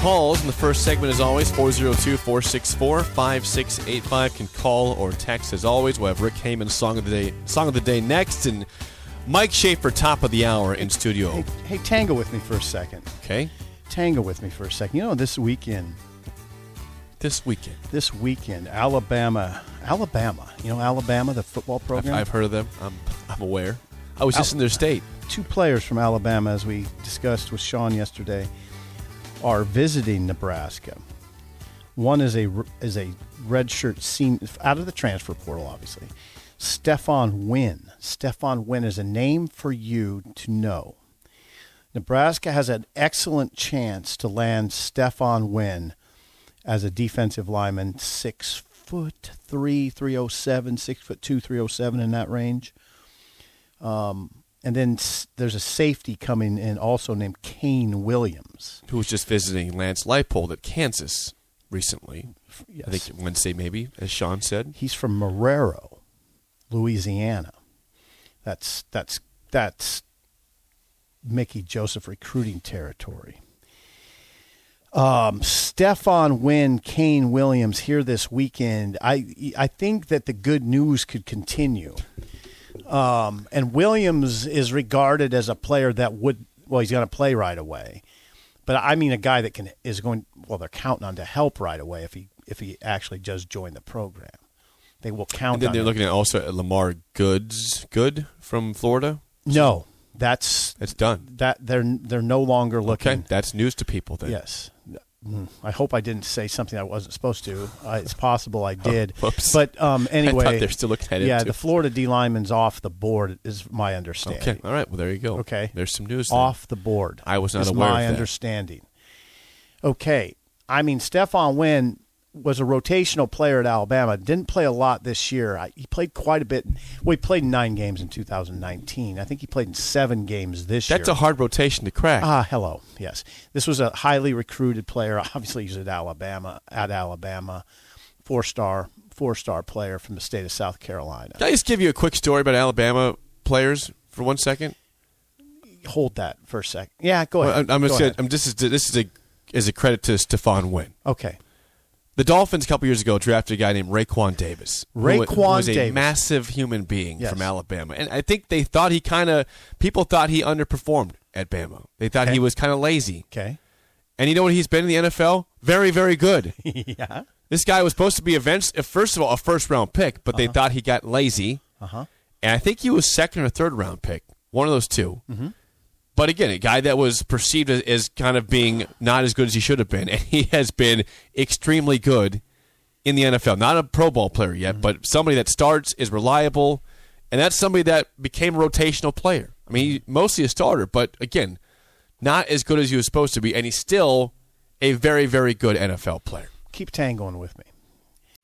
calls. In the first segment, as always, 402 464 5685 can call or text as always. We'll have Rick Heyman's Song of the Day Song of the Day next, and Mike Schaefer, top of the hour in studio. Hey, hey, tango with me for a second. Okay? Tango with me for a second. You know, this weekend, This weekend. this weekend, Alabama, Alabama. You know, Alabama, the football I've, program. I've heard of them. I'm, I'm aware. I was just in their state. Two players from Alabama, as we discussed with Sean yesterday, are visiting Nebraska. One is a is a redshirt senior out of the transfer portal, obviously. Stephon Wynn. Stephon Wynn is a name for you to know. Nebraska has an excellent chance to land Stephon Wynn as a defensive lineman, six foot three, 307, six foot two, 307 in that range. Um, and then s- there's a safety coming in also named Kaine Williams. Who was just visiting Lance Leipold at Kansas recently. Yes. I think Wednesday, maybe, as Sean said. He's from Marrero, Louisiana. That's that's that's Mickey Joseph recruiting territory. Um, Stephon Wynn, Kaine Williams here this weekend. I I think that the good news could continue. Um, and Williams is regarded as a player that would well, he's going to play right away. But I mean a guy that can is going well. They're counting on to help right away if he if he actually does join the program. They will count. And then on they're him. looking at also at Lamar Goods, Good from Florida. No, that's It's done. that they're they're no longer looking. Okay, that's news to people then. Yes. I hope I didn't say something I wasn't supposed to. Uh, it's possible I did. whoops. But um, anyway, thought they're still looking at it, Yeah, too. the Florida D lineman's off the board, is my understanding. Okay, all right. Well, there you go. Okay. there's some news. then. Off the board. I was not aware my of that. understanding. Okay. I mean, Stephon Wynn was a rotational player at Alabama. Didn't play a lot this year. I, he played quite a bit. Well, he played nine games in 2019. I think he played in seven games this year. That's a hard rotation to crack. Ah, hello. Yes, this was a highly recruited player. Obviously, he's at Alabama. At Alabama, four star, four star player from the state of South Carolina. Can I just give you a quick story about Alabama players for one second? Hold that for a second. Yeah, go Well, ahead. I'm, I'm Go ahead. I'm this is this is a as a credit to Stephon Wynn. okay. The Dolphins a couple years ago drafted a guy named Raekwon Davis. wa- who was a Davis. massive human being Yes. from Alabama, and I think they thought he kind of people thought he underperformed at Bama. They thought Okay. he was kind of lazy, Okay. and you know what he's been in the NFL? Very, very good. yeah. This guy was supposed to be eventually, first of all, a first round pick, but they thought he got lazy. Uh-huh. And I think he was second or third round pick, one of those 2 Mm-hmm. But again, a guy that was perceived as, as kind of being not as good as he should have been, and he has been extremely good in the NFL. Not a Pro Bowl player yet, mm-hmm. but somebody that starts is reliable, and that's somebody that became a rotational player. I mean, he- mm-hmm. mostly a starter, but again, not as good as he was supposed to be, and he's still a very, very good NFL player. Keep tangoing with me.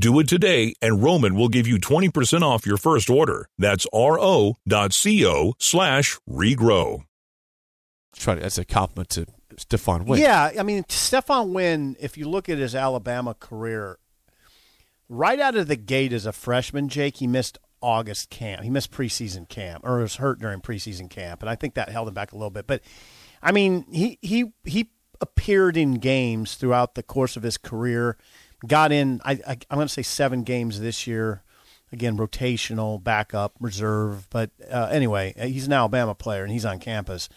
Do it today, and Roman will give you 20% off your first order. That's ro.co slash regrow. Try to, that's a compliment to Stephon Wynn. Yeah, I mean, Stephon Wynn, if you look at his Alabama career, right out of the gate as a freshman, Jake, he missed August camp. He missed preseason camp or was hurt during preseason camp, and I think that held him back a little bit. But I mean, he he he appeared in games throughout the course of his career got in. I, I am going to say seven games this year. Again, rotational, backup, reserve. But uh, anyway, uh, he's an Alabama player, and he's on campus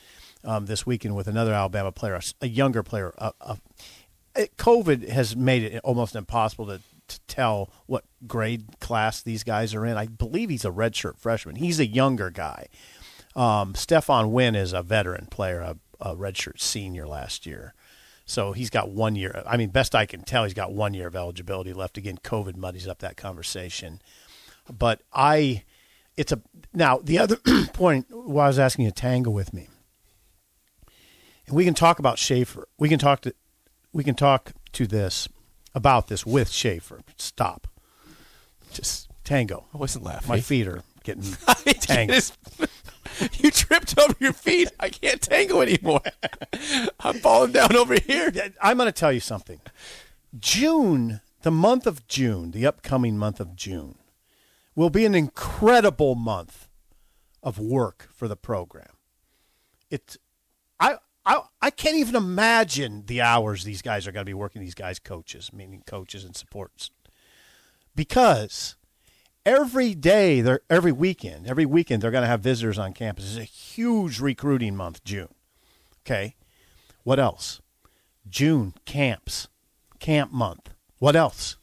um, this weekend with another Alabama player, a, younger player. Uh, uh, COVID has made it almost impossible to, to tell what grade class these guys are in. I believe he's a redshirt freshman. He's a younger guy. Um, Stephon Wynn is a veteran player, a, a redshirt senior last year. So he's got one year. I mean, best I can tell, he's got one year of eligibility left. Again, COVID muddies up that conversation. But I, it's a now the other point. Why I was asking you to tangle with me, and we can talk about Schaefer. We can talk to, we can talk to this about this with Schaefer. Stop. Just tango. I wasn't laughing. My feet are getting tangled. you tripped over your feet. I can't tango anymore. I'm falling down over here. I'm going to tell you something. June, the month of June, the upcoming month of June, will be an incredible month of work for the program. It's I I I can't even imagine the hours these guys are going to be working. These guys, coaches, meaning coaches and supports, because every day, they're, every weekend, every weekend, they're going to have visitors on campus. It's a huge recruiting month, June. Okay. What else? June, camps, camp month. What else?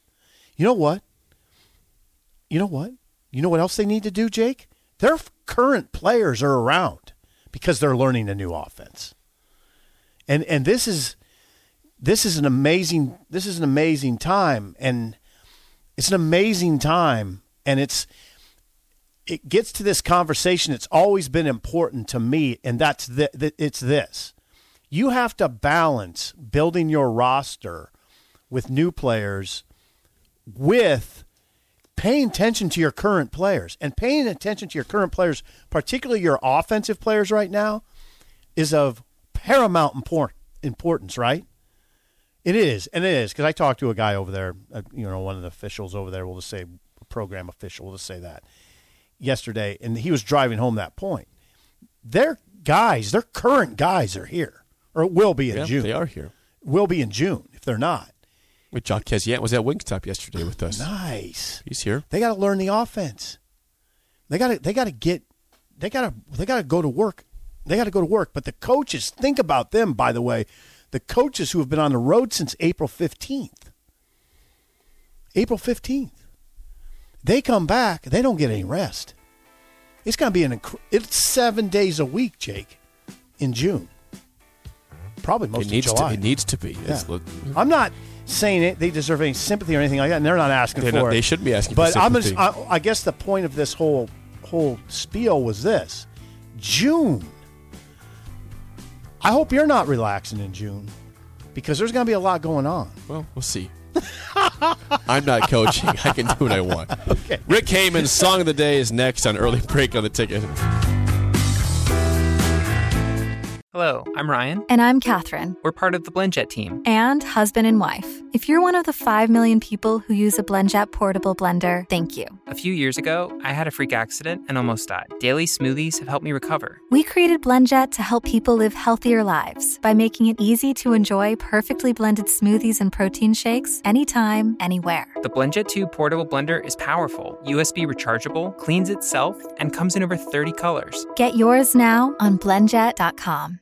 You know what? You know what? You know what else they need to do, Jake? Their current players are around because they're learning a new offense. And and this is this is an amazing this is an amazing time and it's an amazing time and it's it gets to this conversation it's always been important to me and that's the, the, it's this. You have to balance building your roster with new players with paying attention to your current players. And paying attention to your current players particularly your offensive players right now is of paramount import, importance right? It is and it is because i talked to a guy over there uh, you know one of the officials over there will just say program official, to say that, yesterday, and he was driving home that point. Their guys, their current guys are here, or will be in yeah, June. They are here. Will be in June if they're not. With John Keziant was at Wingstop yesterday with us. Nice. He's here. They got to learn the offense. They got to. They got to get. They got to. They got to go to work. They got to go to work. But the coaches, think about them. By the way, the coaches who have been on the road since April fifteenth. April fifteenth. They come back, they don't get any rest. It's going to be an inc- it's seven days a week, Jake, in June. Probably most it needs of July. To, it needs to be. Yeah. I'm not saying it. They deserve any sympathy or anything like that, and they're not asking they're for not, it. They shouldn't be asking. For sympathy. But I'm just, I, I guess the point of this whole whole spiel was this: June. I hope you're not relaxing in June because there's going to be a lot going on. Well, we'll see. I'm not coaching. I can do what I want. Okay. Rick Heyman's Song of the Day is next on Early Break on the Ticket. Hello, I'm Ryan. And I'm Catherine. We're part of the BlendJet team. And husband and wife. If you're one of the 5 million people who use a BlendJet portable blender, thank you. A few years ago, I had a freak accident and almost died. Daily smoothies have helped me recover. We created BlendJet to help people live healthier lives by making it easy to enjoy perfectly blended smoothies and protein shakes anytime, anywhere. The BlendJet 2 portable blender is powerful, USB rechargeable, cleans itself, and comes in over 30 colors. Get yours now on blendjet.com.